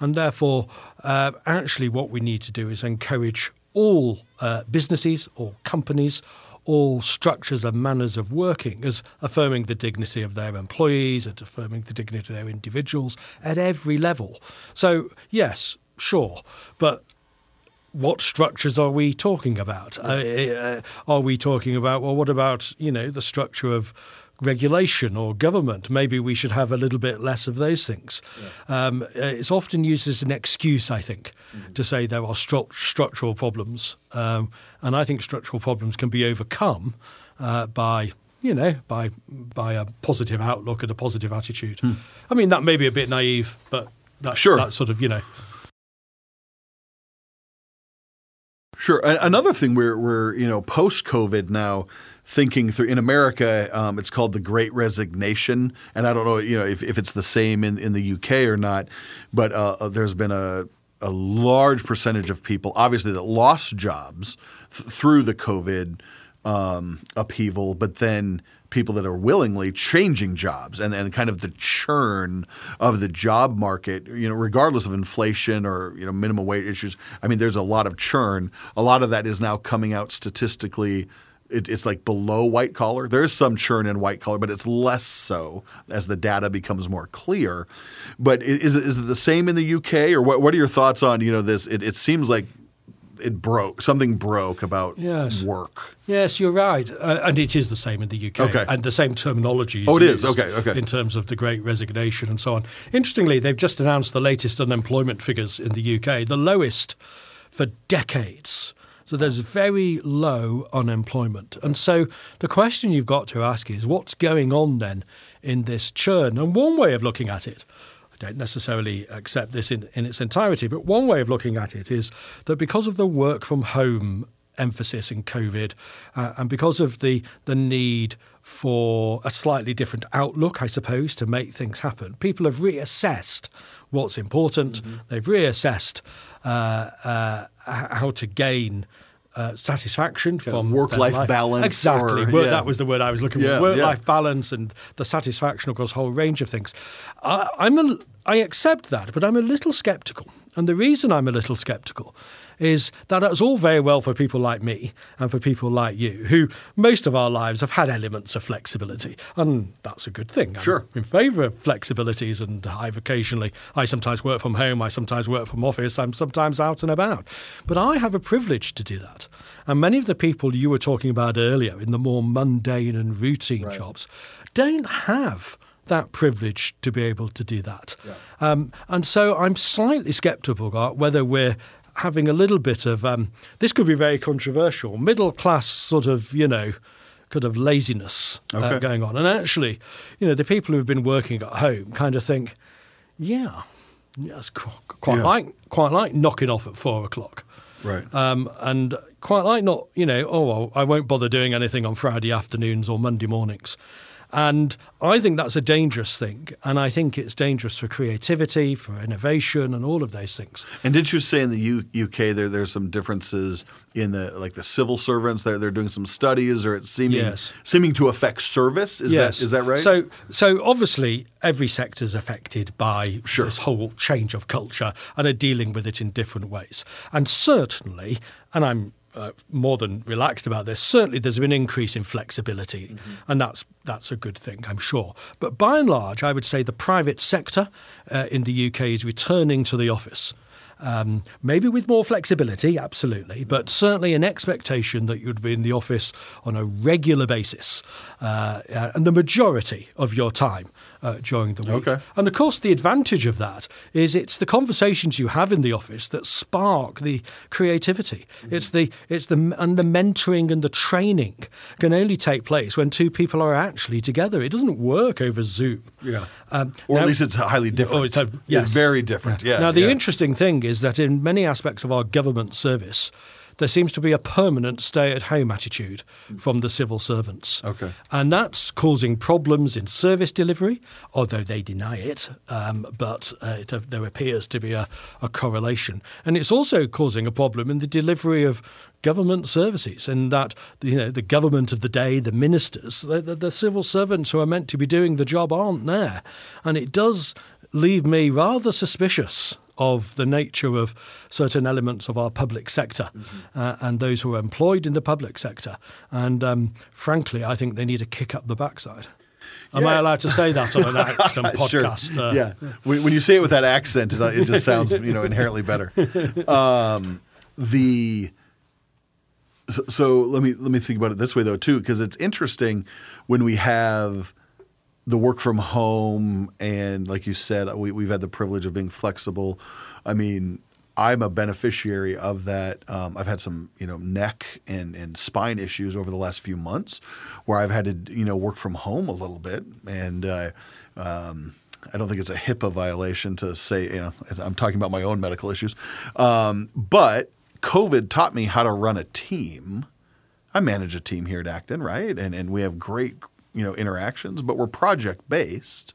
[SPEAKER 1] And therefore, uh, actually, what we need to do is encourage all uh, businesses or companies all structures and manners of working as affirming the dignity of their employees and affirming the dignity of their individuals at every level. So, yes, sure, but what structures are we talking about? Uh, uh, are we talking about, well, what about, you know, the structure of regulation or government. Maybe we should have a little bit less of those things. Yeah. Um, uh, it's often used as an excuse, I think, mm-hmm. to say there are stru- structural problems. Um, and I think structural problems can be overcome uh, by you know, by by a positive outlook and a positive attitude. Hmm. I mean, that may be a bit naive, but that,
[SPEAKER 3] sure.
[SPEAKER 1] that sort of, you know.
[SPEAKER 3] Sure. Another thing we're, we're you know, post COVID now, thinking through in America, um, it's called the Great Resignation, and I don't know, you know, if, if it's the same in, in the UK or not, but uh, uh, there's been a a large percentage of people, obviously, that lost jobs th- through the COVID um, upheaval, but then people that are willingly changing jobs and, and kind of the churn of the job market, you know, regardless of inflation or, you know, minimum wage issues. I mean, there's a lot of churn. A lot of that is now coming out statistically it, it's like below white collar. There is some churn in white collar, but it's less so as the data becomes more clear. But is it, is it the same in the UK, or what? What are your thoughts on you know this? It, it seems like it broke. Something broke about
[SPEAKER 1] yes.
[SPEAKER 3] work.
[SPEAKER 1] Yes, you're right, uh, and it is the same in the UK.
[SPEAKER 3] Okay.
[SPEAKER 1] and the same terminology.
[SPEAKER 3] oh, it is. Okay, okay.
[SPEAKER 1] In terms of the Great Resignation and so on. Interestingly, they've just announced the latest unemployment figures in the UK, the lowest for decades. So there's very low unemployment. And so the question you've got to ask is what's going on then in this churn? And one way of looking at it, I don't necessarily accept this in, in its entirety, but one way of looking at it is that because of the work from home emphasis in COVID, uh, and because of the the need for a slightly different outlook, I suppose, to make things happen, people have reassessed what's important. Mm-hmm. They've reassessed uh, uh, how to gain uh, satisfaction kind from
[SPEAKER 3] work-life balance.
[SPEAKER 1] Exactly,
[SPEAKER 3] or,
[SPEAKER 1] yeah. that was the word I was looking for. Work-life yeah. balance and the satisfaction across a whole range of things. I, I'm a, I accept that, but I'm a little sceptical, and the reason I'm a little sceptical is that it's all very well for people like me and for people like you, who most of our lives have had elements of flexibility, and that's a good thing.
[SPEAKER 3] Sure.
[SPEAKER 1] I'm in favour of flexibilities, and I've occasionally, I sometimes work from home, I sometimes work from office, I'm sometimes out and about. But I have a privilege to do that. And many of the people you were talking about earlier in the more mundane and routine right. jobs don't have that privilege to be able to do that. Yeah. Um, and so I'm slightly sceptical about whether we're having a little bit of um, this could be very controversial middle class sort of you know kind of laziness uh, okay. uh, going on and actually you know the people who've been working at home kind of think yeah yes quite yeah. like quite like knocking off at four o'clock
[SPEAKER 3] right
[SPEAKER 1] um, and quite like not you know oh well, I won't bother doing anything on Friday afternoons or Monday mornings and I think that's a dangerous thing. And I think it's dangerous for creativity, for innovation, and all of those things.
[SPEAKER 3] And did you say in the U- UK there there's some differences in the like the civil servants? They're, they're doing some studies, or it's seeming
[SPEAKER 1] yes.
[SPEAKER 3] seeming to affect service. Is
[SPEAKER 1] yes.
[SPEAKER 3] that is that right?
[SPEAKER 1] So so obviously every sector is affected by
[SPEAKER 3] sure.
[SPEAKER 1] this whole change of culture, and are dealing with it in different ways. And certainly, and I'm uh, more than relaxed about this. Certainly, there's been an increase in flexibility,
[SPEAKER 3] Mm-hmm.
[SPEAKER 1] and that's that's a good thing, I'm sure. But by and large, I would say the private sector uh, in the UK is returning to the office. Um, maybe with more flexibility, absolutely, but certainly an expectation that you'd be in the office on a regular basis uh, uh, and the majority of your time uh, during the week.
[SPEAKER 3] Okay.
[SPEAKER 1] And of course, the advantage of that is it's the conversations you have in the office that spark the creativity. It's the it's the and the mentoring and the training can only take place when two people are actually together. It doesn't work over Zoom.
[SPEAKER 3] Yeah.
[SPEAKER 1] Um,
[SPEAKER 3] or
[SPEAKER 1] now-
[SPEAKER 3] at least it's highly different.
[SPEAKER 1] Oh, it's a- yes.
[SPEAKER 3] very different. Yeah.
[SPEAKER 1] Now, the
[SPEAKER 3] yeah.
[SPEAKER 1] interesting thing is that in many aspects of our government service, there seems to be a permanent stay at home attitude from the civil servants.
[SPEAKER 3] Okay.
[SPEAKER 1] And that's causing problems in service delivery, although they deny it, um, but uh, it, there appears to be a, a correlation. And it's also causing a problem in the delivery of government services, in that you know the government of the day, the ministers, the, the, the civil servants who are meant to be doing the job aren't there, and it does leave me rather suspicious of the nature of certain elements of our public sector uh, and those who are employed in the public sector. And um, frankly, I think they need a kick up the backside. Am I allowed to say that on an
[SPEAKER 3] Sure.
[SPEAKER 1] podcast? Uh,
[SPEAKER 3] yeah. When, when you say it with that accent, it, it just sounds you know inherently better. Um, the so, so let me let me think about it this way though too, because it's interesting when we have the work from home and like you said, we, we've had the privilege of being flexible. I mean, I'm a beneficiary of that. Um, I've had some, you know, neck and, and spine issues over the last few months, where I've had to, you know, work from home a little bit, and uh, um, I don't think it's a HIPAA violation to say, you know, I'm talking about my own medical issues, um, but COVID taught me how to run a team. I manage a team here at Acton, right? And and we have great you know interactions, but we're project based.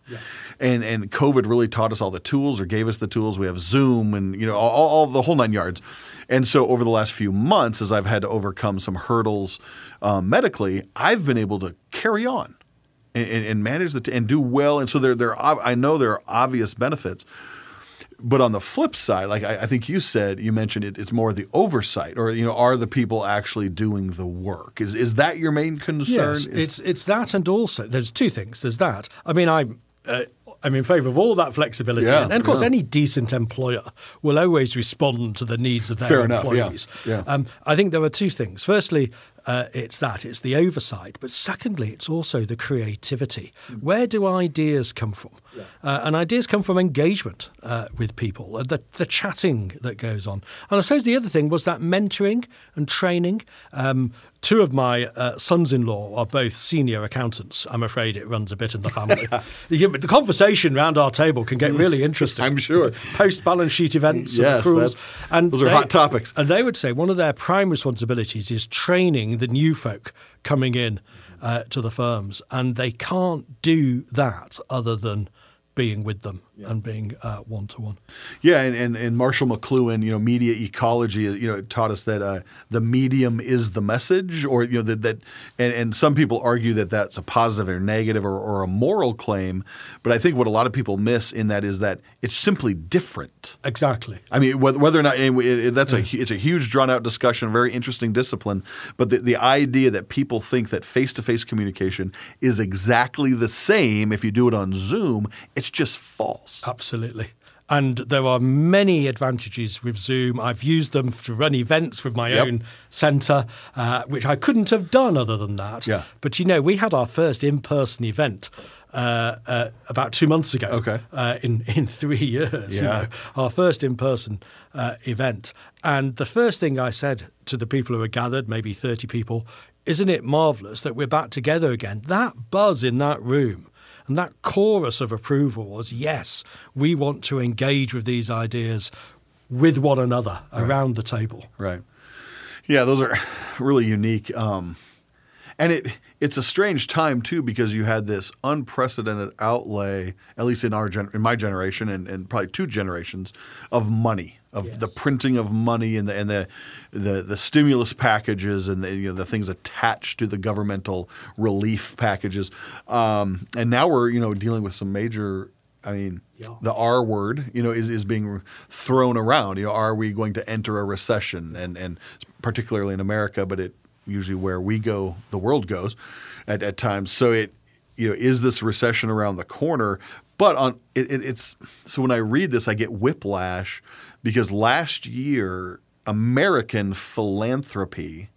[SPEAKER 3] And and COVID really taught us all the tools or gave us the tools. We have Zoom and you know all, all, the whole nine yards. And so over the last few months, as I've had to overcome some hurdles um, medically, I've been able to carry on and, and, and manage the t- and do well. And so there there are, I know there are obvious benefits. But on the flip side, like I, I think you said, you mentioned it, it's more the oversight, or you know, are the people actually doing the work? Is is that your main concern?
[SPEAKER 1] Yes,
[SPEAKER 3] Is-
[SPEAKER 1] it's it's that, and also there's two things. There's that. I mean, I'm. Uh, I'm in favour of all that flexibility,
[SPEAKER 3] Yeah,
[SPEAKER 1] and, and of course,
[SPEAKER 3] yeah.
[SPEAKER 1] any decent employer will always respond to the needs of their
[SPEAKER 3] Fair enough, yeah,
[SPEAKER 1] employees.
[SPEAKER 3] yeah.
[SPEAKER 1] Um, I think there are two things. Firstly, uh, it's that it's the oversight, but secondly, it's also the creativity. Where do ideas come from? Uh, and ideas come from engagement uh, with people, uh, the, the chatting that goes on. And I suppose the other thing was that mentoring and training. Um, two of my uh, sons-in-law are both senior accountants. I'm afraid it runs a bit in the family. the, conversation around our table can get really interesting.
[SPEAKER 3] I'm sure.
[SPEAKER 1] Post-balance sheet events,
[SPEAKER 3] Yes,
[SPEAKER 1] and accruals, and
[SPEAKER 3] those are hot topics.
[SPEAKER 1] and they would say one of their prime responsibilities is training the new folk coming in uh, to the firms, and they can't do that other than being with them and being one to one.
[SPEAKER 3] Yeah, and, and, and Marshall McLuhan, you know, media ecology, you know, taught us that uh, the medium is the message, or you know that that, and, and some people argue that that's a positive or negative or, or a moral claim, but I think what a lot of people miss in that is that it's simply different.
[SPEAKER 1] Exactly.
[SPEAKER 3] I mean, whether, whether or not and it, it- that's a it's a huge drawn out discussion, very interesting discipline. But the, the idea that people think that face to face communication is exactly the same if you do it on Zoom, it's just false.
[SPEAKER 1] Absolutely. And there are many advantages with Zoom. I've used them to run events with my
[SPEAKER 3] Yep.
[SPEAKER 1] own centre, uh, which I couldn't have done other than that.
[SPEAKER 3] Yeah.
[SPEAKER 1] But you know, we had our first in person event. Uh, uh, about two months ago,
[SPEAKER 3] Okay.
[SPEAKER 1] uh, in in three years, you
[SPEAKER 3] Yeah.
[SPEAKER 1] know, our first in person uh, event, and the first thing I said to the people who were gathered, maybe thirty people, isn't it marvelous that we're back together again? That buzz in that room and that chorus of approval was yes, we want to engage with these ideas with one another around the table.
[SPEAKER 3] Right. Yeah, those are really unique. Um, and it it's a strange time too because you had this unprecedented outlay, at least in our gen- in my generation and, and probably two generations, of money, of the printing of money and the and the the, the stimulus packages and the, you know the things attached to the governmental relief packages. Um, and now we're you know dealing with some major I mean,
[SPEAKER 1] Yeah.
[SPEAKER 3] the R word, you know, is, is being thrown around. You know, are we going to enter a recession? And and particularly in America, but it usually where we go, the world goes at, at times. So it, you know, is this recession around the corner? But on it, it, it's so when I read this, I get whiplash because last year American philanthropy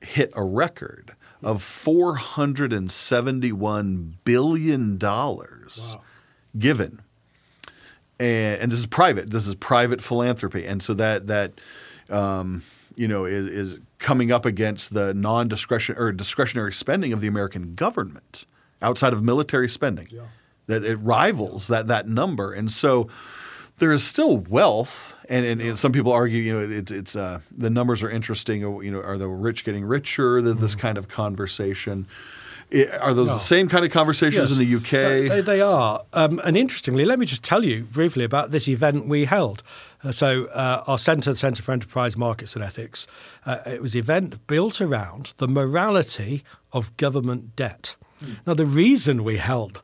[SPEAKER 3] hit a record of four hundred and seventy-one billion dollars given, and, and this is private. This is private philanthropy, and so that that um, you know is, is coming up against the non-discretion or discretionary spending of the American government outside of military spending. That it rivals that that number, and so there is still wealth, and, and, and some people argue, you know, it's it's uh, the numbers are interesting. You know, are the rich getting richer? Th- This kind of conversation. I- are those the same kind of conversations in the UK?
[SPEAKER 1] They, they are. Um, and interestingly, let me just tell you briefly about this event we held. Uh, so, uh, our Centre, the Centre for Enterprise Markets and Ethics, uh, it was an event built around the morality of government debt. Now, the reason we held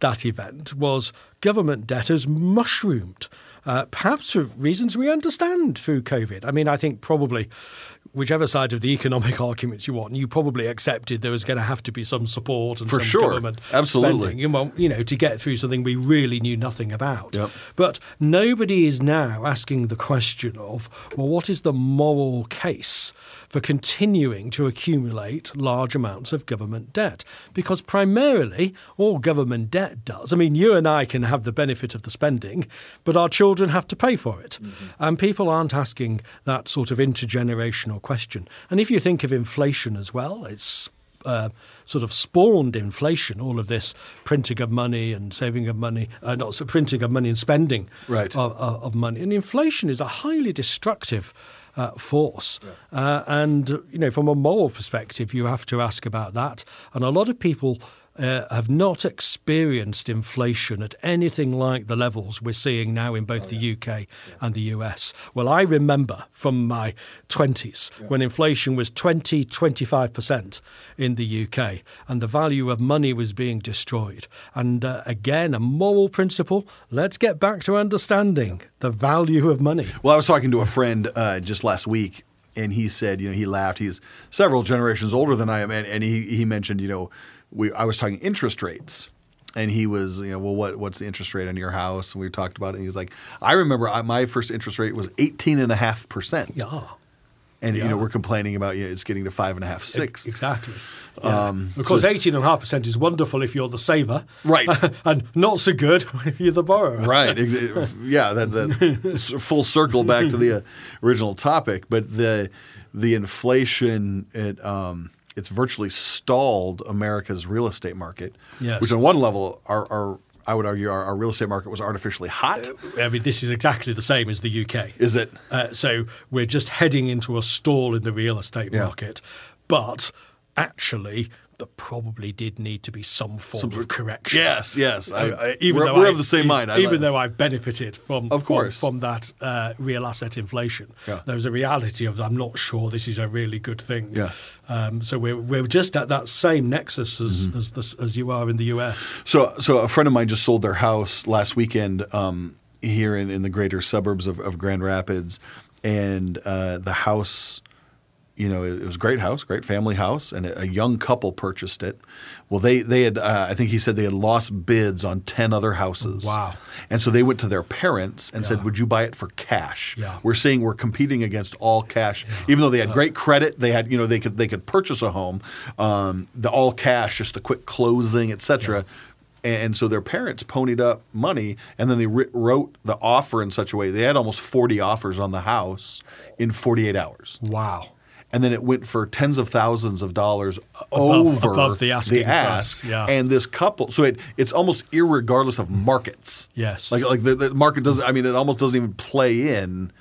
[SPEAKER 1] that event was government debtors mushroomed, uh, perhaps for reasons we understand through COVID. I mean, I think probably whichever side of the economic arguments you want, you probably accepted there was going to have to be some support and
[SPEAKER 3] For
[SPEAKER 1] some
[SPEAKER 3] sure.
[SPEAKER 1] government
[SPEAKER 3] Absolutely.
[SPEAKER 1] spending, you know, you know, to get through something we really knew nothing about.
[SPEAKER 3] Yep.
[SPEAKER 1] But nobody is now asking the question of, well, what is the moral case for continuing to accumulate large amounts of government debt? Because primarily, all government debt does, I mean, you and I can have the benefit of the spending, but our children have to pay for it. And people aren't asking that sort of intergenerational question. And if you think of inflation as well, it's uh, sort of spawned inflation, all of this printing of money and saving of money, uh, not so printing of money and spending
[SPEAKER 3] Right.
[SPEAKER 1] of, of, of money. And inflation is a highly destructive uh, force. Uh, and, you know, from a moral perspective, you have to ask about that. And a lot of people uh, have not experienced inflation at anything like the levels we're seeing now in both the UK and the US. Well, I remember from my 20s when inflation was 20, 25% in the UK and the value of money was being destroyed. And uh, again, a moral principle let's get back to understanding the value of money.
[SPEAKER 3] Well, I was talking to a friend uh, just last week, and he said, you know, he laughed. He's several generations older than I am, and, and he he mentioned, you know, we I was talking interest rates, and he was, you know, well, what what's the interest rate on your house? And we talked about it. And he was like, I remember I, my first interest rate was eighteen and a half percent.
[SPEAKER 1] Yeah.
[SPEAKER 3] And you
[SPEAKER 1] Yeah.
[SPEAKER 3] know, we're complaining about you know, it's getting to five and a half, six.
[SPEAKER 1] Exactly. Yeah. of course, eighteen and a half percent is wonderful if you're the saver,
[SPEAKER 3] Right.
[SPEAKER 1] and not so good if you're the borrower.
[SPEAKER 3] Right. Yeah. That, that full circle back to the uh, original topic, but the the inflation it um, it's virtually stalled America's real estate market.
[SPEAKER 1] Yes.
[SPEAKER 3] Which on one level, our, our I would argue our, our real estate market was artificially hot.
[SPEAKER 1] I mean, this is exactly the same as the UK.
[SPEAKER 3] Is it?
[SPEAKER 1] Uh, so we're just heading into a stall in the real estate
[SPEAKER 3] Yeah.
[SPEAKER 1] market, but actually, there probably did need to be some form of correction.
[SPEAKER 3] Yes. Yes. I,
[SPEAKER 1] Uh, even
[SPEAKER 3] we're
[SPEAKER 1] though
[SPEAKER 3] we're
[SPEAKER 1] I-
[SPEAKER 3] of the same
[SPEAKER 1] e-
[SPEAKER 3] mind. I
[SPEAKER 1] even though I've benefited from
[SPEAKER 3] Of course.
[SPEAKER 1] from, that uh, real asset inflation,
[SPEAKER 3] Yeah.
[SPEAKER 1] there's a reality of I'm not sure this is a really good thing.
[SPEAKER 3] Yeah.
[SPEAKER 1] Um, so we're we're just at that same nexus as
[SPEAKER 3] Mm-hmm.
[SPEAKER 1] as, the, as you are in the US.
[SPEAKER 3] So, so a friend of mine just sold their house last weekend um, here in, in the greater suburbs of, of Grand Rapids, and uh, the house, you know, it, it was a great house, great family house, and a, a young couple purchased it. Well, they they had, uh, I think he said they had lost bids on ten other houses.
[SPEAKER 1] Wow.
[SPEAKER 3] And so they went to their parents and said, "Would you buy it for cash?"
[SPEAKER 1] Yeah.
[SPEAKER 3] We're seeing we're competing against all cash, even though they had great credit. They had, you know, they could they could purchase a home, um, the all cash, just the quick closing, et cetera. And so their parents ponied up money, and then they wrote the offer in such a way they had almost forty offers on the house in forty eight hours,
[SPEAKER 1] Wow.
[SPEAKER 3] And then it went for tens of thousands of dollars
[SPEAKER 1] Above-
[SPEAKER 3] over
[SPEAKER 1] above the asking
[SPEAKER 3] ask.
[SPEAKER 1] price, yeah.
[SPEAKER 3] And this couple, so it it's almost irregardless of markets.
[SPEAKER 1] Yes.
[SPEAKER 3] Like like the, the market doesn't. I mean, it almost doesn't even play in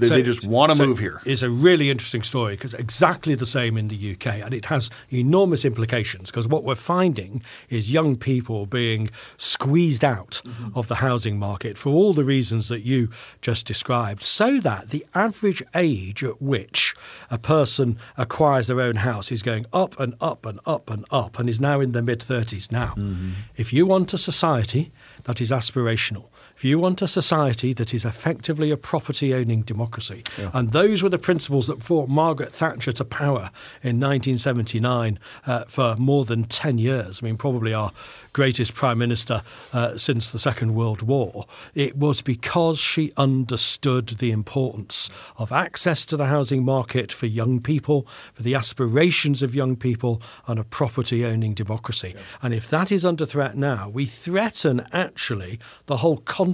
[SPEAKER 3] They,
[SPEAKER 1] So-
[SPEAKER 3] they just want to
[SPEAKER 1] so
[SPEAKER 3] move here.
[SPEAKER 1] It's a really interesting story because exactly the same in the UK, and it has enormous implications. Because what we're finding is young people being squeezed out
[SPEAKER 3] Mm-hmm.
[SPEAKER 1] of the housing market for all the reasons that you just described, so that the average age at which a person acquires their own house is going up and up and up and up, and is now in their mid thirties now.
[SPEAKER 3] Mm-hmm.
[SPEAKER 1] If you want a society that is aspirational. If you want a society that is effectively a property owning democracy, and those were the principles that brought Margaret Thatcher to power in 1979 uh, for more than 10 years. I mean, probably our greatest prime minister uh, since the Second World War. It was because she understood the importance of access to the housing market for young people, for the aspirations of young people, and a property owning democracy. And if that is under threat now, we threaten actually the whole concept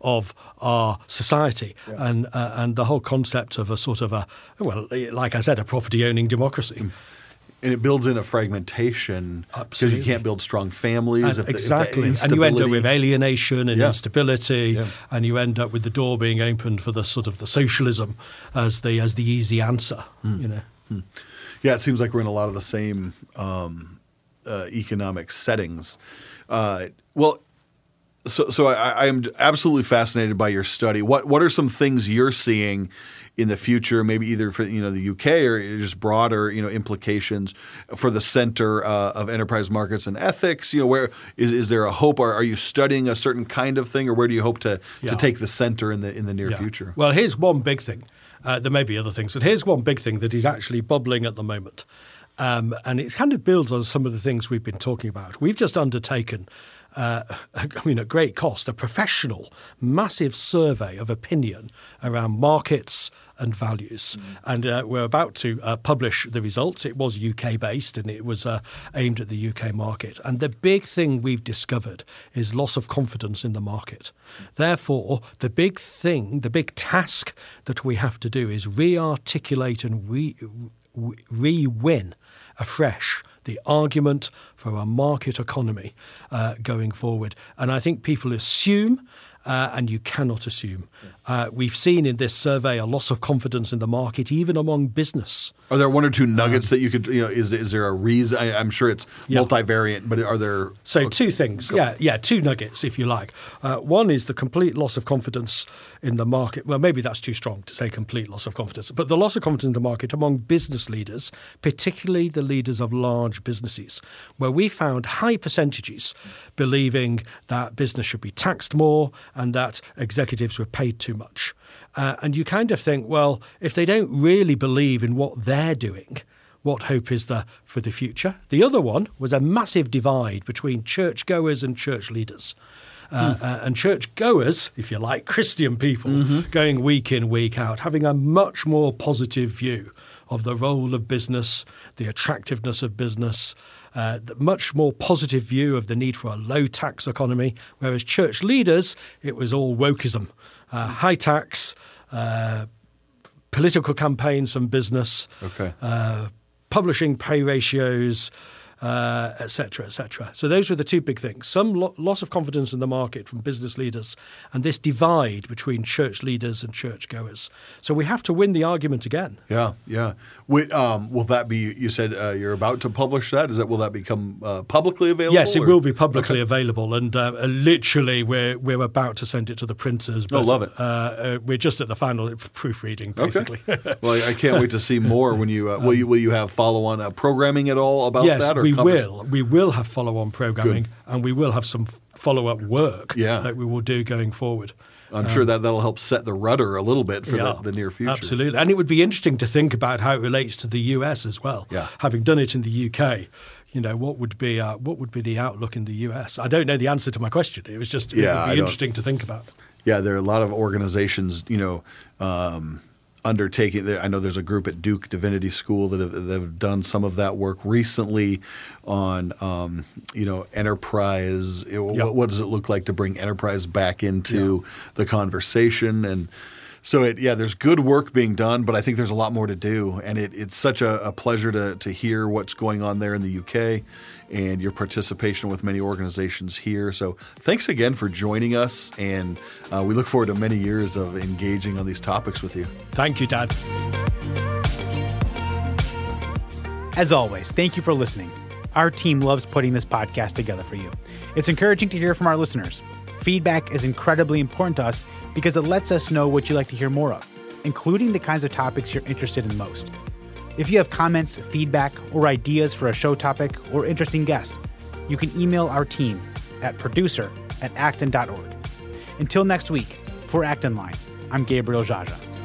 [SPEAKER 1] of our society and uh, and the whole concept of a sort of a well, like I said, a property owning democracy.
[SPEAKER 3] and it builds in a fragmentation because you can't build strong families.
[SPEAKER 1] And
[SPEAKER 3] if the- if the
[SPEAKER 1] exactly, and you end up with alienation and
[SPEAKER 3] Yeah.
[SPEAKER 1] instability,
[SPEAKER 3] Yeah.
[SPEAKER 1] and you end up with the door being opened for the sort of the socialism as the as the easy answer.
[SPEAKER 3] Hmm.
[SPEAKER 1] You know,
[SPEAKER 3] Yeah, it seems like we're in a lot of the same um, uh, economic settings. Uh, well, so so I, I am absolutely fascinated by your study. What what are some things you're seeing in the future? Maybe either for you know the UK or just broader you know implications for the Center uh, of Enterprise Markets and Ethics. You know, where is is there a hope? Are, are you studying a certain kind of thing, or where do you hope to
[SPEAKER 1] Yeah.
[SPEAKER 3] to take the center in the in the near
[SPEAKER 1] Yeah.
[SPEAKER 3] future?
[SPEAKER 1] Well, here's one big thing. Uh, there may be other things, but here's one big thing that is actually bubbling at the moment. Um, and it kind of builds on some of the things we've been talking about. We've just undertaken, uh, I mean, at great cost, a professional, massive survey of opinion around markets and values. And uh, we're about to uh, publish the results. It was UK based and it was uh, aimed at the UK market. And the big thing we've discovered is loss of confidence in the market. Therefore, the big thing, the big task that we have to do is re articulate and re win afresh the argument for a market economy uh, going forward. And I think people assume. Uh, and you cannot assume. Uh, we've seen in this survey a loss of confidence in the market, even among business.
[SPEAKER 3] Are there one or two nuggets that you could, you know, is is there a reason? I, I'm sure it's
[SPEAKER 1] Yeah.
[SPEAKER 3] multivariant, but are there?
[SPEAKER 1] So two things, yeah, yeah, two nuggets, if you like. Uh, one is the complete loss of confidence in the market. Well, maybe that's too strong to say complete loss of confidence, but the loss of confidence in the market among business leaders, particularly the leaders of large businesses, where we found high percentages believing that business should be taxed more and that executives were paid too much. Uh, and you kind of think, well, if they don't really believe in what they're doing, what hope is there for the future? The other one was a massive divide between churchgoers and church leaders. Uh, uh, and churchgoers, if you like, Christian people, going week in, week out, having a much more positive view of the role of business, the attractiveness of business, uh, the much more positive view of the need for a low tax economy. Whereas church leaders, it was all wokeism, uh, high tax, uh, political campaigns and business,
[SPEAKER 3] Okay.
[SPEAKER 1] uh, publishing pay ratios, uh, et cetera, et cetera. So those were the two big things. Some lo- loss of confidence in the market from business leaders and this divide between church leaders and churchgoers. So we have to win the argument again.
[SPEAKER 3] Yeah, yeah. Wait, um, will that be? You said uh, you're about to publish that. Is that will that become uh, publicly available?
[SPEAKER 1] Yes, it
[SPEAKER 3] or-
[SPEAKER 1] will be publicly available, and uh, literally, we're we're about to send it to the printers. But,
[SPEAKER 3] Oh, love it.
[SPEAKER 1] Uh, uh, we're just at the final proofreading, basically.
[SPEAKER 3] Okay. well, I can't wait to see more when you uh, will you will you have follow on uh, programming at all about
[SPEAKER 1] yes,
[SPEAKER 3] that? or
[SPEAKER 1] we will. We will have follow-on programming, and we will have some follow-up work
[SPEAKER 3] Yeah.
[SPEAKER 1] that we will do going forward.
[SPEAKER 3] I'm sure that that'll help set the rudder a little bit for
[SPEAKER 1] Yeah,
[SPEAKER 3] the, the near future.
[SPEAKER 1] Absolutely. And it would be interesting to think about how it relates to the US as well.
[SPEAKER 3] Yeah.
[SPEAKER 1] Having done it in the UK, you know, what would be uh, what would be the outlook in the US? I don't know the answer to my question. It was just it
[SPEAKER 3] Yeah,
[SPEAKER 1] would
[SPEAKER 3] I
[SPEAKER 1] be
[SPEAKER 3] don't-
[SPEAKER 1] interesting to think about.
[SPEAKER 3] Yeah, there are a lot of organizations, you know, um, undertaking. I know there's a group at Duke Divinity School that have, that have done some of that work recently on, um, you know, enterprise.
[SPEAKER 1] Yeah.
[SPEAKER 3] What, what does it look like to bring enterprise back into the conversation? And So it, yeah, there's good work being done, but I think there's a lot more to do, and it, it's such a, a, pleasure to to hear what's going on there in the UK, and your participation with many organizations here. So thanks again for joining us, and uh, we look forward to many years of engaging on these topics with you.
[SPEAKER 1] Thank you, Dan.
[SPEAKER 2] As always, thank you for listening. Our team loves putting this podcast together for you. It's encouraging to hear from our listeners. Feedback is incredibly important to us because it lets us know what you'd like to hear more of, including the kinds of topics you're interested in most. If you have comments, feedback, or ideas for a show topic or interesting guest, you can email our team at producer at acton.org. Until next week, for Acton Line, I'm Gabriel Jaja.